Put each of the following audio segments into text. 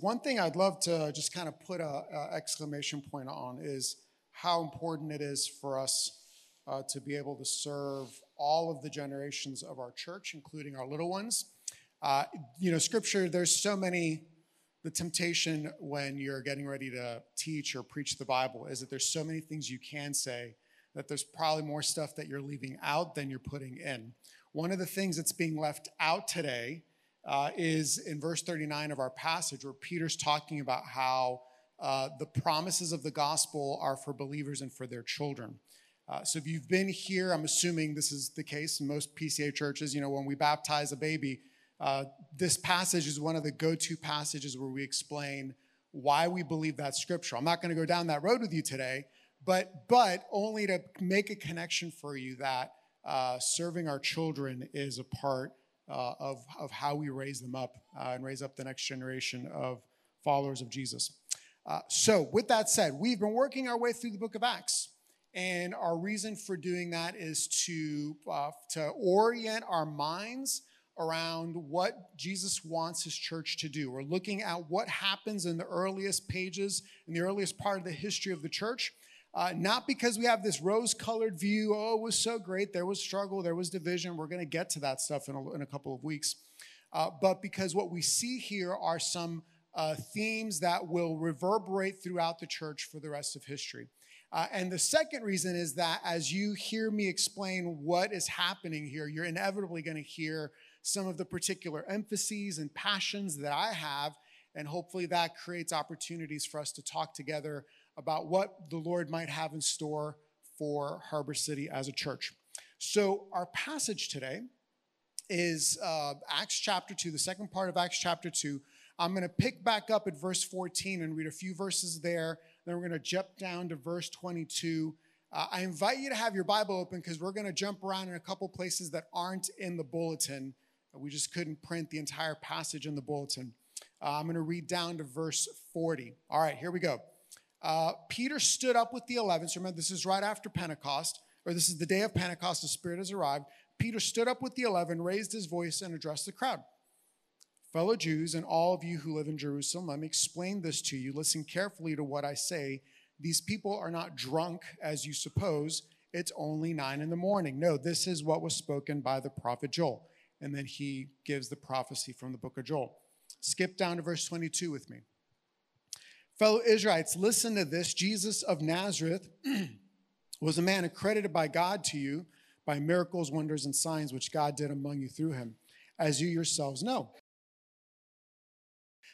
one thing I'd love to just kind of put a, a exclamation point on is how important it is for us uh, to be able to serve all of the generations of our church, including our little ones. Uh, you know, scripture, there's so many, the temptation when you're getting ready to teach or preach the Bible is that there's so many things you can say that there's probably more stuff that you're leaving out than you're putting in. One of the things that's being left out today uh, is in verse 39 of our passage, where Peter's talking about how uh, the promises of the gospel are for believers and for their children. Uh, so if you've been here, I'm assuming this is the case in most PCA churches. You know, when we baptize a baby, uh, this passage is one of the go-to passages where we explain why we believe that scripture. I'm not going to go down that road with you today, but but only to make a connection for you that uh, serving our children is a part uh, of, of how we raise them up uh, and raise up the next generation of followers of Jesus. Uh, so, with that said, we've been working our way through the book of Acts. And our reason for doing that is to, uh, to orient our minds around what Jesus wants his church to do. We're looking at what happens in the earliest pages, in the earliest part of the history of the church, uh, not because we have this rose colored view, oh, it was so great, there was struggle, there was division. We're going to get to that stuff in a, in a couple of weeks. Uh, but because what we see here are some uh, themes that will reverberate throughout the church for the rest of history. Uh, and the second reason is that as you hear me explain what is happening here, you're inevitably going to hear some of the particular emphases and passions that I have. And hopefully that creates opportunities for us to talk together about what the Lord might have in store for Harbor City as a church. So, our passage today is uh, Acts chapter 2, the second part of Acts chapter 2. I'm going to pick back up at verse 14 and read a few verses there. Then we're going to jump down to verse 22. Uh, I invite you to have your Bible open because we're going to jump around in a couple places that aren't in the bulletin. We just couldn't print the entire passage in the bulletin. Uh, I'm going to read down to verse 40. All right, here we go. Uh, Peter stood up with the 11. So remember, this is right after Pentecost, or this is the day of Pentecost. The Spirit has arrived. Peter stood up with the 11, raised his voice, and addressed the crowd. Fellow Jews, and all of you who live in Jerusalem, let me explain this to you. Listen carefully to what I say. These people are not drunk, as you suppose. It's only nine in the morning. No, this is what was spoken by the prophet Joel. And then he gives the prophecy from the book of Joel. Skip down to verse 22 with me. Fellow Israelites, listen to this. Jesus of Nazareth was a man accredited by God to you by miracles, wonders, and signs which God did among you through him, as you yourselves know.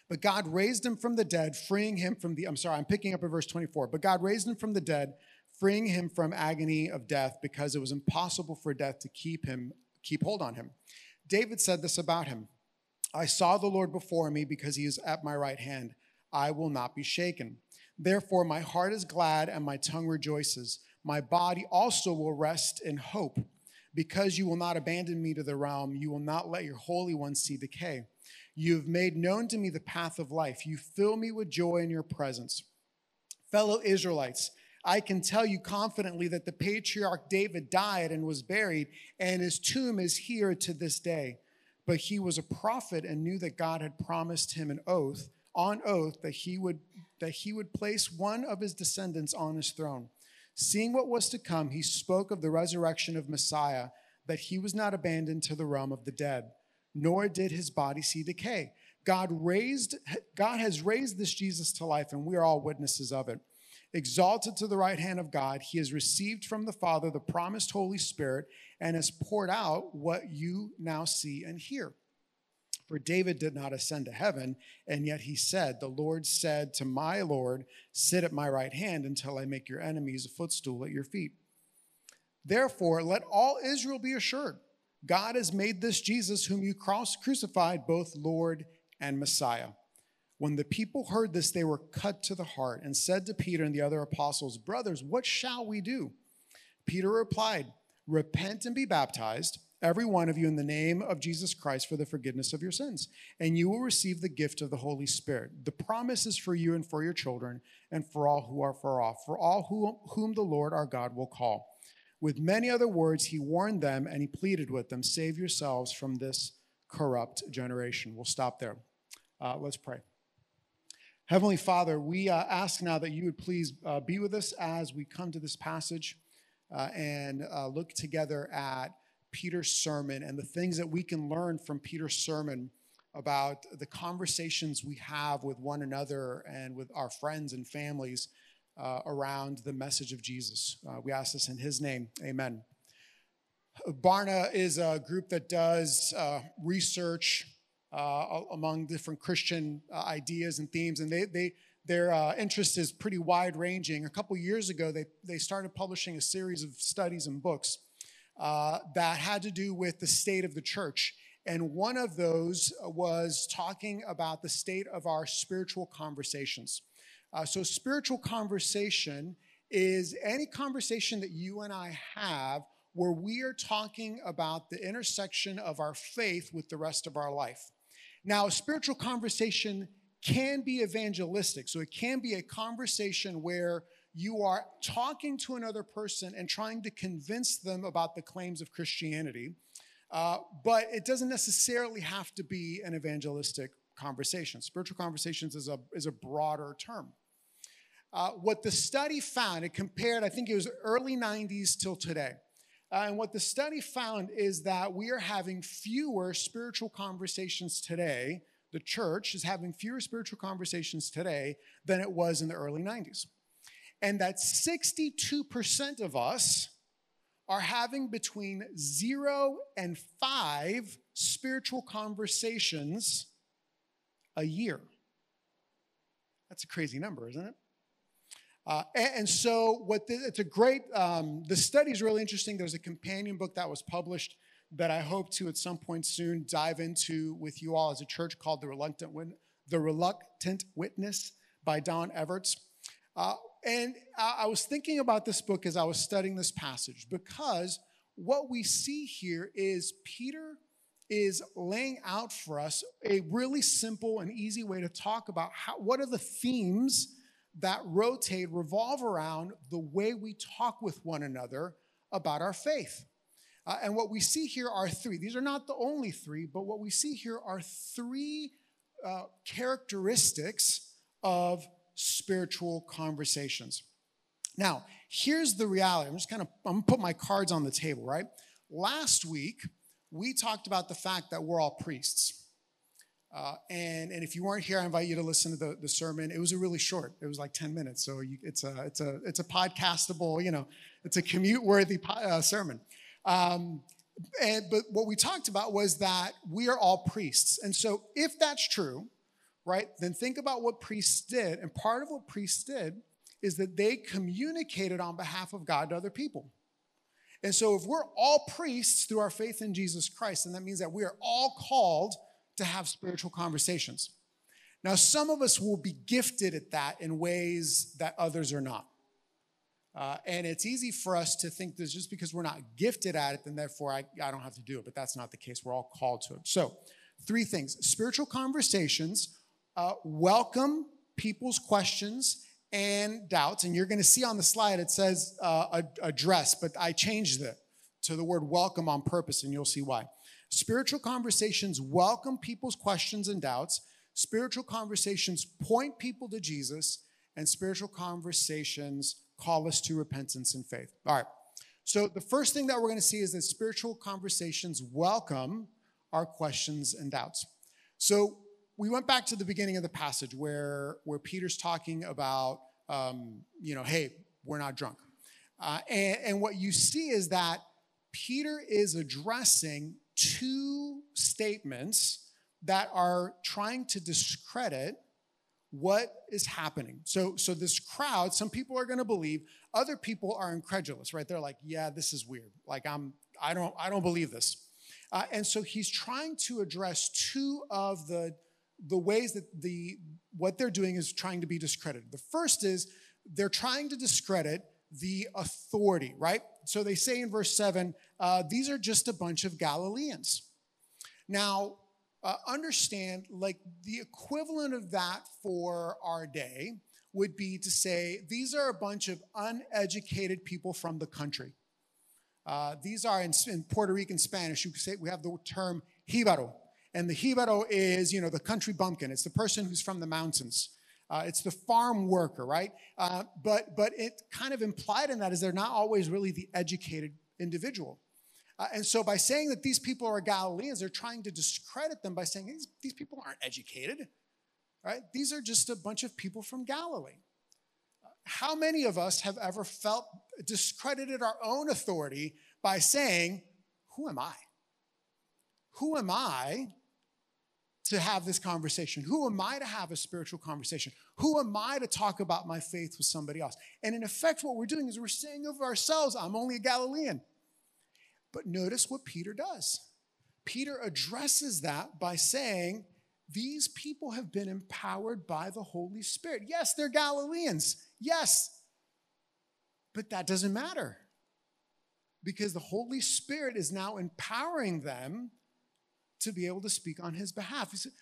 But God raised him from the dead, freeing him from the, I'm sorry, I'm picking up at verse 24. But God raised him from the dead, freeing him from agony of death because it was impossible for death to keep him, keep hold on him. David said this about him I saw the Lord before me because he is at my right hand. I will not be shaken. Therefore, my heart is glad and my tongue rejoices. My body also will rest in hope. Because you will not abandon me to the realm, you will not let your Holy One see decay. You have made known to me the path of life. You fill me with joy in your presence. Fellow Israelites, I can tell you confidently that the patriarch David died and was buried, and his tomb is here to this day. But he was a prophet and knew that God had promised him an oath on oath that he would that he would place one of his descendants on his throne. Seeing what was to come, he spoke of the resurrection of Messiah, that he was not abandoned to the realm of the dead, nor did his body see decay. God raised God has raised this Jesus to life and we are all witnesses of it. Exalted to the right hand of God, he has received from the Father the promised Holy Spirit and has poured out what you now see and hear. For David did not ascend to heaven, and yet he said, The Lord said to my Lord, Sit at my right hand until I make your enemies a footstool at your feet. Therefore, let all Israel be assured God has made this Jesus, whom you cross crucified, both Lord and Messiah. When the people heard this, they were cut to the heart and said to Peter and the other apostles, Brothers, what shall we do? Peter replied, Repent and be baptized every one of you in the name of Jesus Christ for the forgiveness of your sins, and you will receive the gift of the Holy Spirit. The promise is for you and for your children, and for all who are far off, for all who, whom the Lord our God will call. With many other words, he warned them and he pleaded with them, Save yourselves from this corrupt generation. We'll stop there. Uh, let's pray. Heavenly Father, we uh, ask now that you would please uh, be with us as we come to this passage uh, and uh, look together at Peter's sermon and the things that we can learn from Peter's sermon about the conversations we have with one another and with our friends and families uh, around the message of Jesus. Uh, we ask this in his name. Amen. Barna is a group that does research uh, among different Christian uh, ideas and themes, and they, they their uh, interest is pretty wide ranging. A couple years ago, they, they started publishing a series of studies and books uh, that had to do with the state of the church. And one of those was talking about the state of our spiritual conversations. Uh, so, spiritual conversation is any conversation that you and I have where we are talking about the intersection of our faith with the rest of our life. Now, spiritual conversation can be evangelistic. So it can be a conversation where you are talking to another person and trying to convince them about the claims of Christianity. Uh, but it doesn't necessarily have to be an evangelistic conversation. Spiritual conversations is a, is a broader term. Uh, what the study found, it compared, I think it was early 90s till today. Uh, and what the study found is that we are having fewer spiritual conversations today. The church is having fewer spiritual conversations today than it was in the early 90s. And that 62% of us are having between zero and five spiritual conversations a year. That's a crazy number, isn't it? Uh, and, and, so, what the, it's a great. Um, the study is really interesting. There's a companion book that was published that I hope to at some point soon dive into with you all as a church called The Reluctant, Wit- the Reluctant Witness by Don Everts. Uh, and I, was thinking about this book as I was studying this passage because what we see here is Peter is laying out for us a really simple and easy way to talk about how, what are the themes that rotate, revolve around the way we talk with one another about our faith. Uh, and what we see here are three. These are not the only three, but what we see here are three uh, characteristics of spiritual conversations. Now, here's the reality. I'm just kind of I'm gonna put my cards on the table, right? Last week, we talked about the fact that we're all priests. Uh, and, and if you weren't here, I invite you to listen to the, the sermon. It was a really short. It was like 10 minutes. So you, it's, a, it's, a, it's a podcastable, you know, it's a commute worthy uh, sermon. Um, and, but what we talked about was that we are all priests. And so if that's true, right, then think about what priests did. And part of what priests did is that they communicated on behalf of God to other people. And so if we're all priests through our faith in Jesus Christ, then that means that we are all called to have spiritual conversations. Now, some of us will be gifted at that in ways that others are not. Uh, and it's easy for us to think that just because we're not gifted at it, then therefore I, I don't have to do it. But that's not the case. We're all called to it. So, three things spiritual conversations uh, welcome people's questions and doubts. And you're going to see on the slide it says uh, address, but I changed it to the word welcome on purpose, and you'll see why. Spiritual conversations welcome people's questions and doubts. Spiritual conversations point people to Jesus, and spiritual conversations call us to repentance and faith. All right. So, the first thing that we're going to see is that spiritual conversations welcome our questions and doubts. So, we went back to the beginning of the passage where, where Peter's talking about, um, you know, hey, we're not drunk. Uh, and, and what you see is that Peter is addressing two statements that are trying to discredit what is happening. So, so this crowd, some people are going to believe, other people are incredulous, right? They're like, "Yeah, this is weird. Like, I'm, I don't, I don't believe this." Uh, and so he's trying to address two of the the ways that the what they're doing is trying to be discredited. The first is they're trying to discredit the authority, right? So they say in verse 7 uh, these are just a bunch of Galileans. Now, uh, understand, like the equivalent of that for our day would be to say these are a bunch of uneducated people from the country. Uh, these are in, in, Puerto Rican Spanish. You could say we have the term jibaro, and the jibaro is you know the country bumpkin. It's the person who's from the mountains. Uh, it's the farm worker, right? Uh, but but it kind of implied in that is they're not always really the educated individual. Uh, and so by saying that these people are Galileans, they're trying to discredit them by saying these, these people aren't educated, right? These are just a bunch of people from Galilee. How many of us have ever felt discredited our own authority by saying, Who am I? Who am I to have this conversation? Who am I to have a spiritual conversation? Who am I to talk about my faith with somebody else? And in effect, what we're doing is we're saying of ourselves, I'm only a Galilean. But notice what Peter does. Peter addresses that by saying, These people have been empowered by the Holy Spirit. Yes, they're Galileans. Yes. But that doesn't matter because the Holy Spirit is now empowering them to be able to speak on his behalf. He said,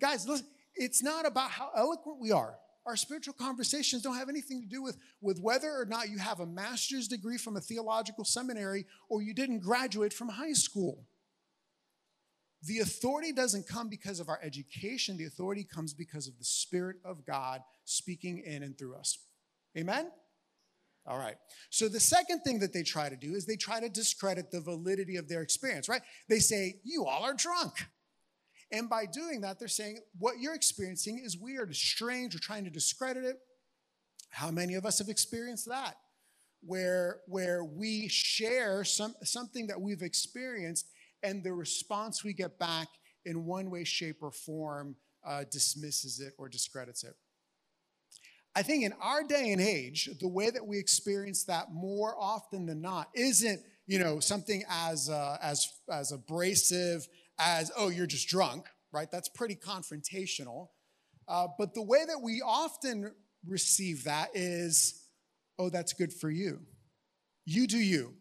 Guys, listen, it's not about how eloquent we are. Our spiritual conversations don't have anything to do with, with whether or not you have a master's degree from a theological seminary or you didn't graduate from high school. The authority doesn't come because of our education, the authority comes because of the Spirit of God speaking in and through us. Amen? All right. So the second thing that they try to do is they try to discredit the validity of their experience, right? They say, You all are drunk. And by doing that, they're saying what you're experiencing is weird, strange, or trying to discredit it. How many of us have experienced that? Where, where we share some, something that we've experienced, and the response we get back in one way, shape, or form uh, dismisses it or discredits it. I think in our day and age, the way that we experience that more often than not isn't, you know, something as uh, as as abrasive as oh you're just drunk, right? That's pretty confrontational. Uh, but the way that we often receive that is, oh, that's good for you. You do you,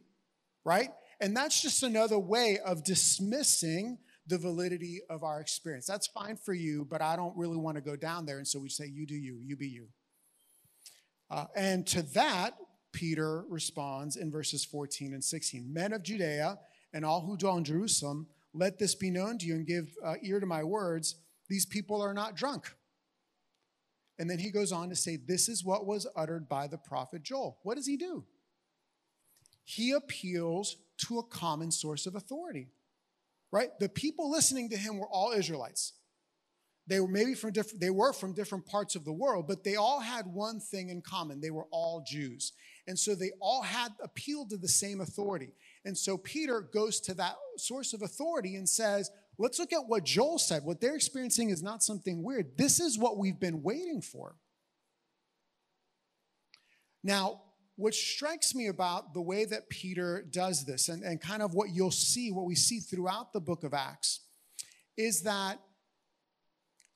right? And that's just another way of dismissing the validity of our experience. That's fine for you, but I don't really want to go down there. And so we say, you do you, you be you. Uh, and to that, Peter responds in verses 14 and 16 Men of Judea and all who dwell in Jerusalem, let this be known to you and give uh, ear to my words. These people are not drunk. And then he goes on to say, This is what was uttered by the prophet Joel. What does he do? He appeals to a common source of authority, right? The people listening to him were all Israelites. They were maybe from different, they were from different parts of the world, but they all had one thing in common. They were all Jews. And so they all had appealed to the same authority. And so Peter goes to that source of authority and says, let's look at what Joel said. What they're experiencing is not something weird. This is what we've been waiting for. Now, what strikes me about the way that Peter does this, and, and kind of what you'll see, what we see throughout the book of Acts, is that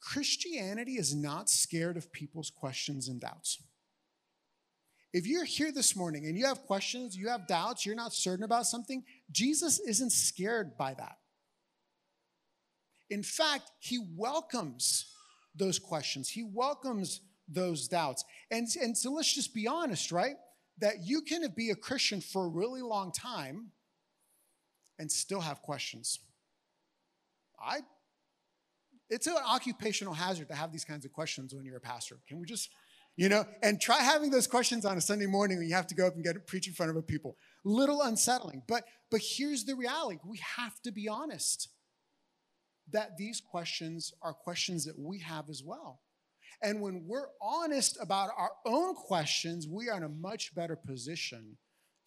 Christianity is not scared of people's questions and doubts. If you're here this morning and you have questions, you have doubts, you're not certain about something, Jesus isn't scared by that. In fact, he welcomes those questions, he welcomes those doubts. And, and so let's just be honest, right? That you can be a Christian for a really long time and still have questions. I it's an occupational hazard to have these kinds of questions when you're a pastor. Can we just, you know, and try having those questions on a Sunday morning when you have to go up and get preach in front of a people. Little unsettling. But but here's the reality. We have to be honest that these questions are questions that we have as well. And when we're honest about our own questions, we are in a much better position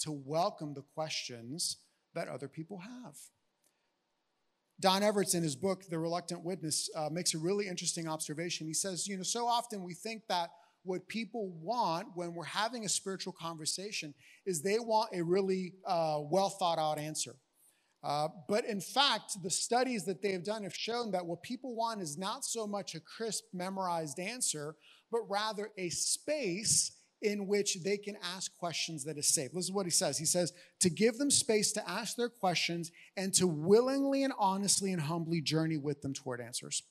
to welcome the questions that other people have. Don Everts, in his book, The Reluctant Witness, uh, makes a really interesting observation. He says, you know, so often we think that what people want when we're having a spiritual conversation is they want a really uh, well thought out answer. Uh, but in fact, the studies that they have done have shown that what people want is not so much a crisp, memorized answer, but rather a space in which they can ask questions that is safe. This is what he says. He says, to give them space to ask their questions and to willingly and honestly and humbly journey with them toward answers.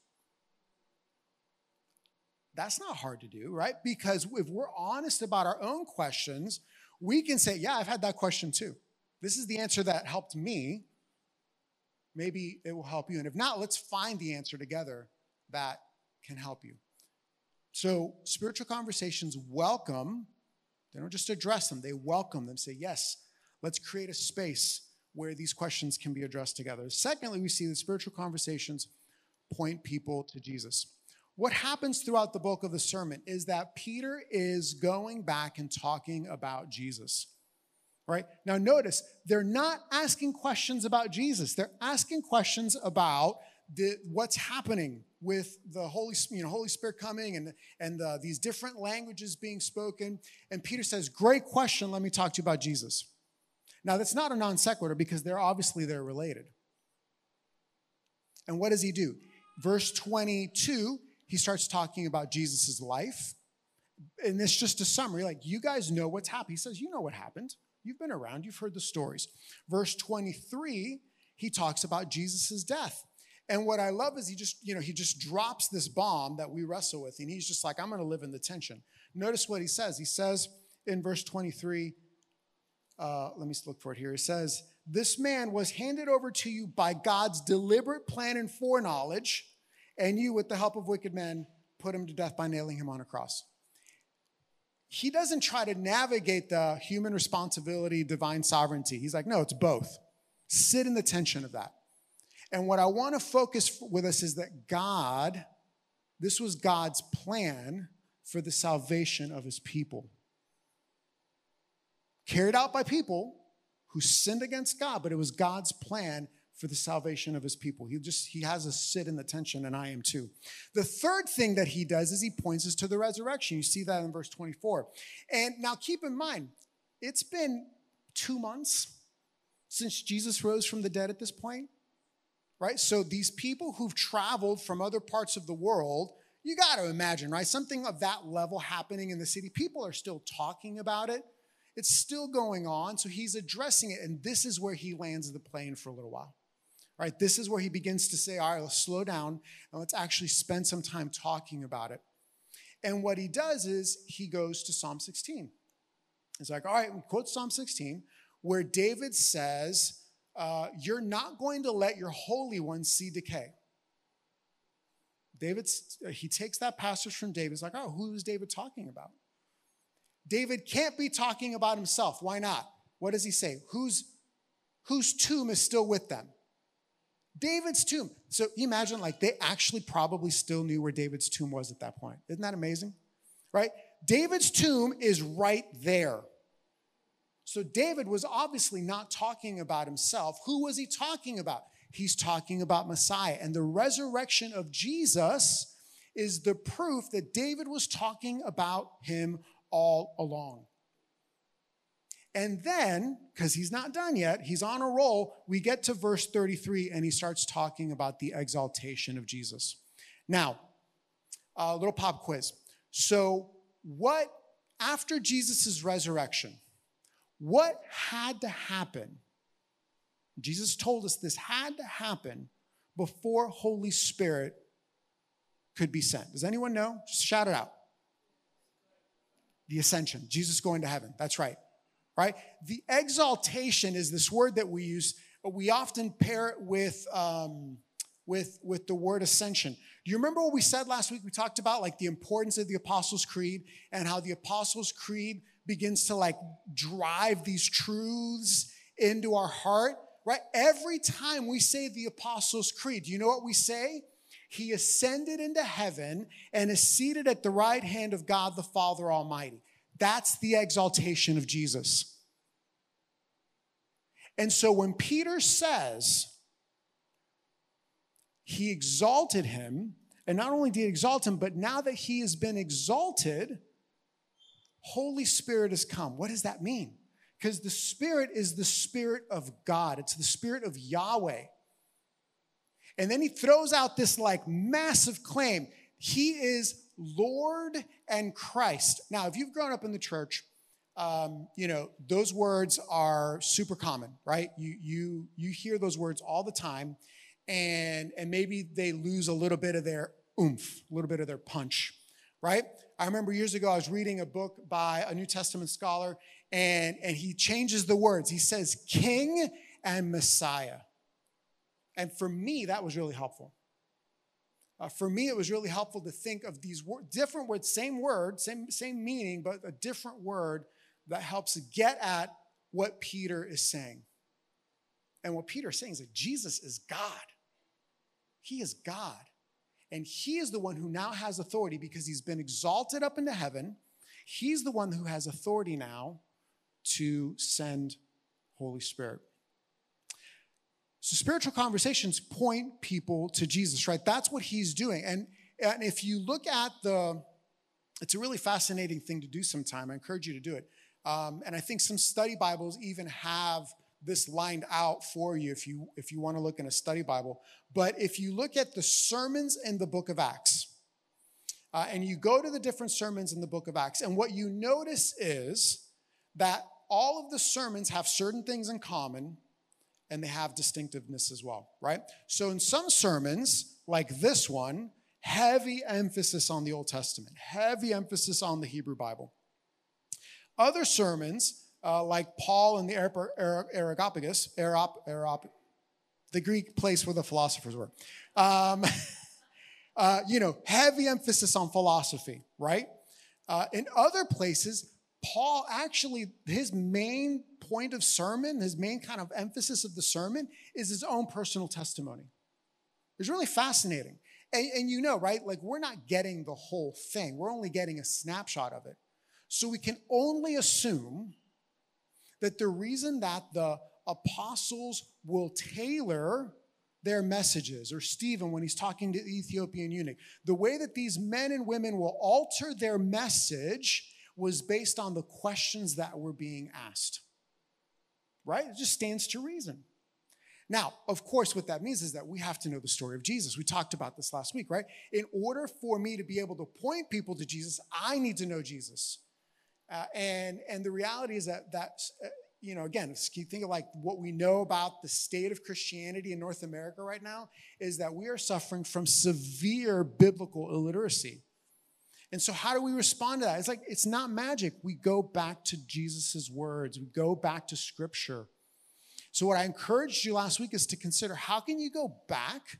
That's not hard to do, right? Because if we're honest about our own questions, we can say, yeah, I've had that question too. This is the answer that helped me. Maybe it will help you. And if not, let's find the answer together that can help you. So spiritual conversations welcome, they don't just address them, they welcome them, say, yes, let's create a space where these questions can be addressed together. Secondly, we see that spiritual conversations point people to Jesus. What happens throughout the bulk of the sermon is that Peter is going back and talking about Jesus. Right? Now, notice they're not asking questions about Jesus. They're asking questions about the, what's happening with the Holy, you know, Holy Spirit coming and, and these different languages being spoken. And Peter says, Great question. Let me talk to you about Jesus. Now, that's not a non sequitur because they're obviously they're related. And what does he do? Verse 22, he starts talking about Jesus' life. And it's just a summary, like, you guys know what's happened. He says, You know what happened. You've been around, you've heard the stories. Verse 23, he talks about Jesus' death. And what I love is he just, you know, he just drops this bomb that we wrestle with, and he's just like, I'm going to live in the tension. Notice what he says. He says in verse 23, uh, let me look for it here. He says, This man was handed over to you by God's deliberate plan and foreknowledge, and you, with the help of wicked men, put him to death by nailing him on a cross. He doesn't try to navigate the human responsibility, divine sovereignty. He's like, No, it's both. Sit in the tension of that. And what I want to focus with us is that God, this was God's plan for the salvation of his people. Carried out by people who sinned against God, but it was God's plan for the salvation of his people. He just he has us sit in the tension, and I am too. The third thing that he does is he points us to the resurrection. You see that in verse 24. And now keep in mind, it's been two months since Jesus rose from the dead at this point right? So these people who've traveled from other parts of the world, you got to imagine, right? Something of that level happening in the city. People are still talking about it. It's still going on. So he's addressing it. And this is where he lands the plane for a little while. Right? This is where he begins to say, all right, let's slow down and let's actually spend some time talking about it. And what he does is he goes to Psalm 16. It's like, all right, we quote Psalm 16, where David says, uh, you're not going to let your Holy One see decay. David, he takes that passage from David. He's like, oh, who is David talking about? David can't be talking about himself. Why not? What does he say? Whose, whose tomb is still with them? David's tomb. So imagine, like, they actually probably still knew where David's tomb was at that point. Isn't that amazing? Right? David's tomb is right there. So David was obviously not talking about himself. Who was he talking about? He's talking about Messiah. And the resurrection of Jesus is the proof that David was talking about him all along. And then, because he's not done yet, he's on a roll, we get to verse 33 and he starts talking about the exaltation of Jesus. Now, a little pop quiz. So, what, after Jesus' resurrection, what had to happen? Jesus told us this had to happen before Holy Spirit could be sent. Does anyone know? Just shout it out. The ascension, Jesus going to heaven. That's right. Right? The exaltation is this word that we use. We often pair it with um, with with the word ascension. Do you remember what we said last week? We talked about like the importance of the Apostles' Creed and how the Apostles' Creed begins to like drive these truths into our heart, right? Every time we say the Apostles' Creed, you know what we say? He ascended into heaven and is seated at the right hand of God the Father Almighty. That's the exaltation of Jesus. And so when Peter says he exalted him, and not only did he exalt him, but now that he has been exalted, Holy Spirit has come. What does that mean? Because the Spirit is the Spirit of God, it's the Spirit of Yahweh. And then he throws out this like massive claim He is Lord and Christ. Now, if you've grown up in the church, um, you know those words are super common, right? You you you hear those words all the time, and and maybe they lose a little bit of their oomph, a little bit of their punch, right? I remember years ago, I was reading a book by a New Testament scholar, and, and he changes the words. He says king and Messiah. And for me, that was really helpful. uh, for me, it was really helpful to think of these wor- different words, same word, same, same meaning, but a different word that helps get at what Peter is saying. And what Peter is saying is that Jesus is God. He is God. And he is the one who now has authority because he's been exalted up into heaven. He's the one who has authority now to send Holy Spirit. So spiritual conversations point people to Jesus, right? That's what he's doing. And, and if you look at the, it's a really fascinating thing to do sometime. I encourage you to do it. Um, and I think some study Bibles even have this lined out for you if you if you want to look in a study Bible. But if you look at the sermons in the book of Acts, uh, and you go to the different sermons in the book of Acts, and what you notice is that all of the sermons have certain things in common and they have distinctiveness as well, right? So in some sermons, like this one, heavy emphasis on the Old Testament, heavy emphasis on the Hebrew Bible. Other sermons, uh, like Paul in the Areopagus, Areop, the Greek place where the philosophers were, um, uh, you know, heavy emphasis on philosophy, right? Uh, in other places, Paul actually, his main point of sermon, his main kind of emphasis of the sermon is his own personal testimony. It's really fascinating. And, and, you know, right? Like, we're not getting the whole thing, we're only getting a snapshot of it. So we can only assume that the reason that the apostles will tailor their messages, or Stephen when he's talking to the Ethiopian eunuch, the way that these men and women will alter their message was based on the questions that were being asked. Right? It just stands to reason. Now, of course, what that means is that we have to know the story of Jesus. We talked about this last week, right? In order for me to be able to point people to Jesus, I need to know Jesus. Uh, and, and the reality is that, that uh, you know, again, think of like what we know about the state of Christianity in North America right now, is that we are suffering from severe biblical illiteracy. And so, how do we respond to that? It's like, it's not magic. We go back to Jesus' words, we go back to scripture. So, what I encouraged you last week is to consider how can you go back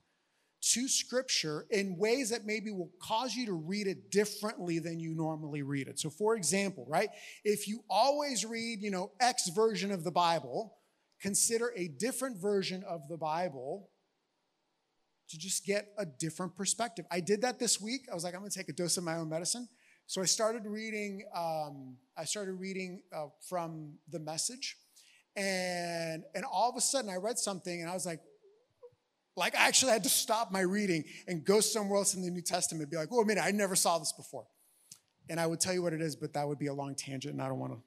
to scripture in ways that maybe will cause you to read it differently than you normally read it. So, for example, right, if you always read, you know, X version of the Bible, consider a different version of the Bible to just get a different perspective. I did that this week. I was like, I'm going to take a dose of my own medicine. So I started reading. Um, I started reading uh, from the Message, and and all of a sudden I read something, and I was like, like I actually had to stop my reading and go somewhere else in the New Testament and be like, "Oh, a minute, I never saw this before." And I would tell you what it is, but that would be a long tangent, and I don't want to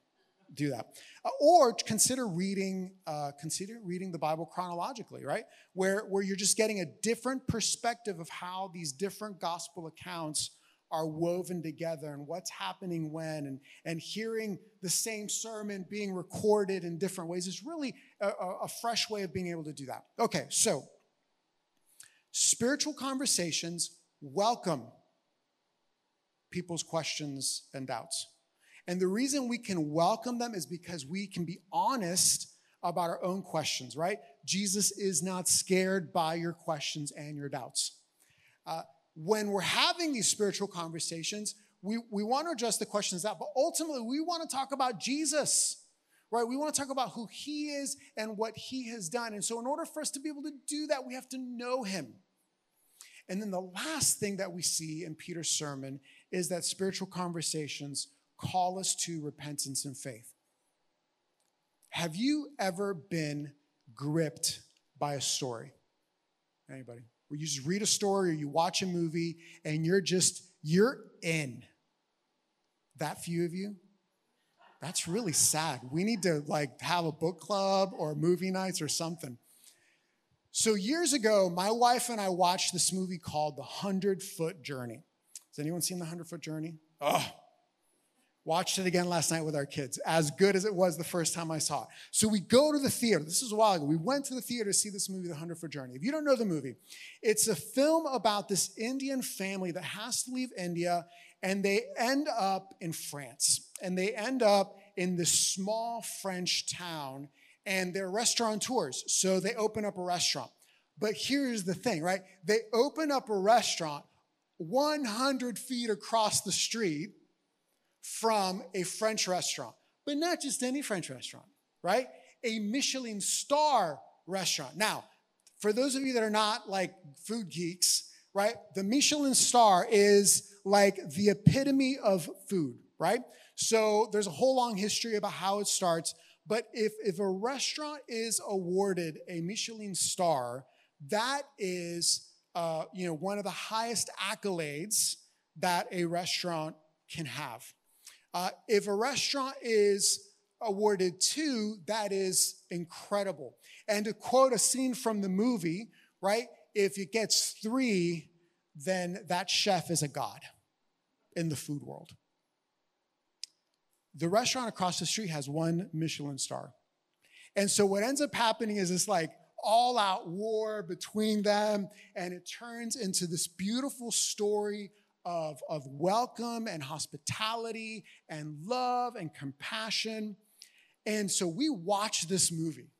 do that. Uh, or consider reading, uh, consider reading the Bible chronologically, right? Where, where you're just getting a different perspective of how these different gospel accounts are woven together and what's happening when, and, and hearing the same sermon being recorded in different ways is really a, a fresh way of being able to do that. Okay, so spiritual conversations welcome people's questions and doubts. And the reason we can welcome them is because we can be honest about our own questions, right? Jesus is not scared by your questions and your doubts. Uh, when we're having these spiritual conversations, we, we want to address the questions out, but ultimately we want to talk about Jesus, right? We want to talk about who he is and what he has done. And so, in order for us to be able to do that, we have to know him. And then the last thing that we see in Peter's sermon is that spiritual conversations call us to repentance and faith. Have you ever been gripped by a story? Anybody? Where you just read a story or you watch a movie and you're just, you're in. That few of you? That's really sad. We need to like have a book club or movie nights or something. So years ago, my wife and I watched this movie called The Hundred Foot Journey. Has anyone seen The Hundred Foot Journey? Oh, Watched it again last night with our kids, as good as it was the first time I saw it. So we go to the theater. This was a while ago. We went to the theater to see this movie, The Hundred Foot Journey. If you don't know the movie, it's a film about this Indian family that has to leave India and they end up in France. And they end up in this small French town and they're restaurateurs. So they open up a restaurant. But here's the thing, right? They open up a restaurant 100 feet across the street from a French restaurant, but not just any French restaurant, right? A Michelin star restaurant. Now, for those of you that are not like food geeks, right? The Michelin star is like the epitome of food, right? So there's a whole long history about how it starts. But if, if a restaurant is awarded a Michelin star, that is uh, you know, one of the highest accolades that a restaurant can have. Uh, if a restaurant is awarded two, that is incredible. And to quote a scene from the movie, right? If it gets three, then that chef is a god in the food world. The restaurant across the street has one Michelin star. And so what ends up happening is this like all out war between them, and it turns into this beautiful story of, of welcome and hospitality and love and compassion. And so we watch this movie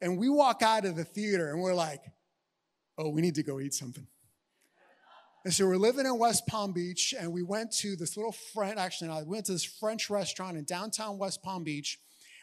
and we walk out of the theater and we're like, oh, we need to go eat something. And so we're living in West Palm Beach and we went to this little French, actually, no, we went to this French restaurant in downtown West Palm Beach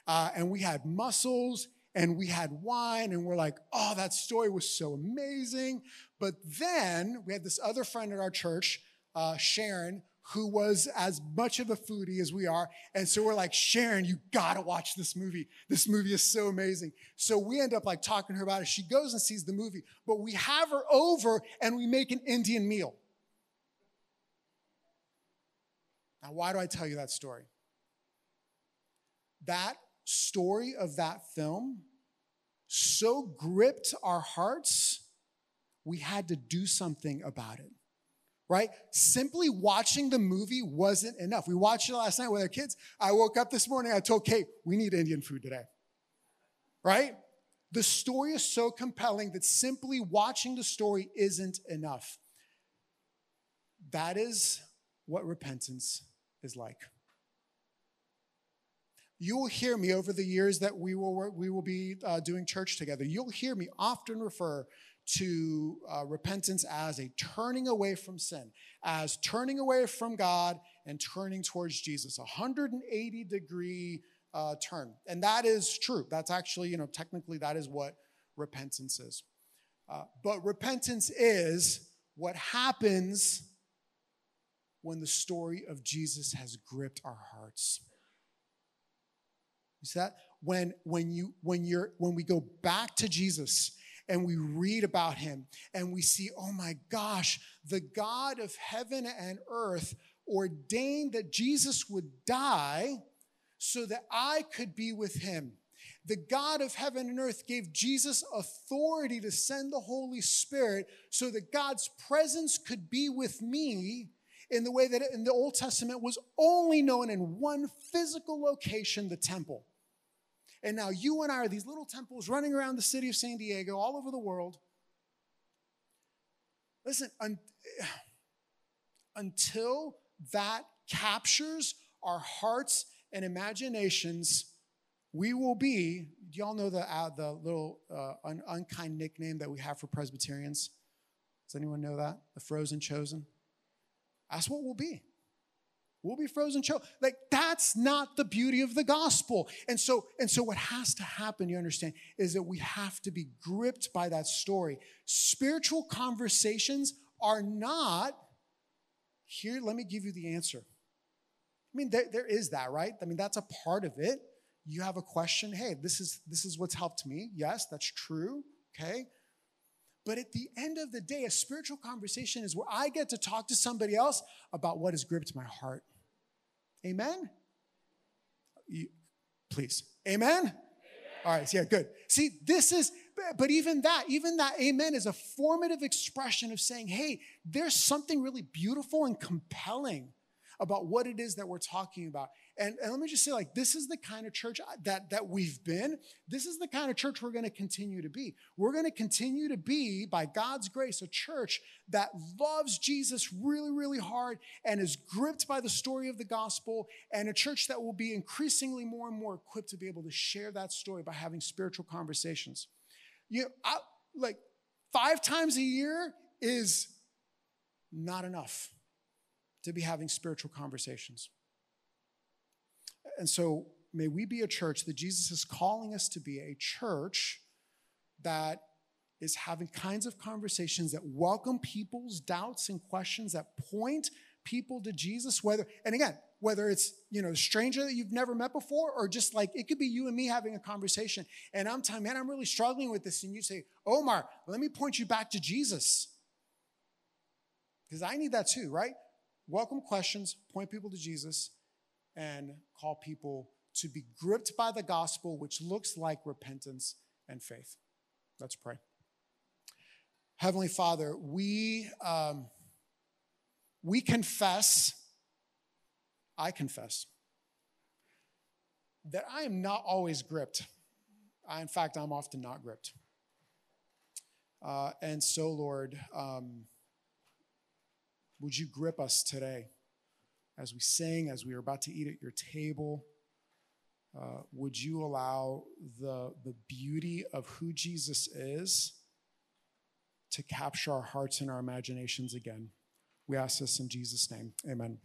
uh, and we had mussels and we had wine and we're like, oh, that story was so amazing. But then we had this other friend at our church, uh, Sharon, who was as much of a foodie as we are. And so we're like, Sharon, you gotta watch this movie. This movie is so amazing. So we end up like talking to her about it. She goes and sees the movie, but we have her over and we make an Indian meal. Now, why do I tell you that story? That story of that film so gripped our hearts, we had to do something about it. Right? Simply watching the movie wasn't enough. We watched it last night with our kids. I woke up this morning, I told Kate, we need Indian food today. Right? The story is so compelling that simply watching the story isn't enough. That is what repentance is like you will hear me over the years that we will, we will be uh, doing church together. You'll hear me often refer to uh, repentance as a turning away from sin, as turning away from God and turning towards Jesus, a 180 degree uh, turn. And that is true. That's actually, you know, technically that is what repentance is. Uh, but repentance is what happens when the story of Jesus has gripped our hearts. You see that? When, when, you, when, you're, when we go back to Jesus and we read about him and we see, oh my gosh, the God of heaven and earth ordained that Jesus would die so that I could be with him. The God of heaven and earth gave Jesus authority to send the Holy Spirit so that God's presence could be with me in the way that in the Old Testament was only known in one physical location, the temple. And now you and I are these little temples running around the city of San Diego, all over the world. Listen, un- until that captures our hearts and imaginations, we will be. Y'all know the, uh, the little uh, un- unkind nickname that we have for Presbyterians? Does anyone know that? The frozen chosen? That's what we'll be. We'll be frozen choke. Like that's not the beauty of the gospel. And so, and so what has to happen, you understand, is that we have to be gripped by that story. Spiritual conversations are not here. Let me give you the answer. I mean, there, there is that, right? I mean, that's a part of it. You have a question. Hey, this is this is what's helped me. Yes, that's true. Okay. But at the end of the day, a spiritual conversation is where I get to talk to somebody else about what has gripped my heart. Amen? You, please. Amen? amen? All right, yeah, good. See, this is, but even that, even that amen is a formative expression of saying, hey, there's something really beautiful and compelling about what it is that we're talking about. And, and let me just say, like, this is the kind of church that, that we've been. This is the kind of church we're going to continue to be. We're going to continue to be, by God's grace, a church that loves Jesus really, really hard and is gripped by the story of the gospel, and a church that will be increasingly more and more equipped to be able to share that story by having spiritual conversations. You know, I, like, five times a year is not enough to be having spiritual conversations. And so, may we be a church that Jesus is calling us to be a church that is having kinds of conversations that welcome people's doubts and questions that point people to Jesus, whether, and again, whether it's, you know, a stranger that you've never met before, or just like it could be you and me having a conversation. And I'm telling, man, I'm really struggling with this. And you say, Omar, let me point you back to Jesus. Because I need that too, right? Welcome questions, point people to Jesus, and call people to be gripped by the gospel, which looks like repentance and faith. Let's pray. Heavenly Father, we, um, we confess, I confess, that I am not always gripped. I, in fact, I'm often not gripped. Uh, and so, Lord, um, would you grip us today as we sing, as we are about to eat at your table? Uh, would you allow the, the beauty of who Jesus is to capture our hearts and our imaginations again? We ask this in Jesus' name. Amen.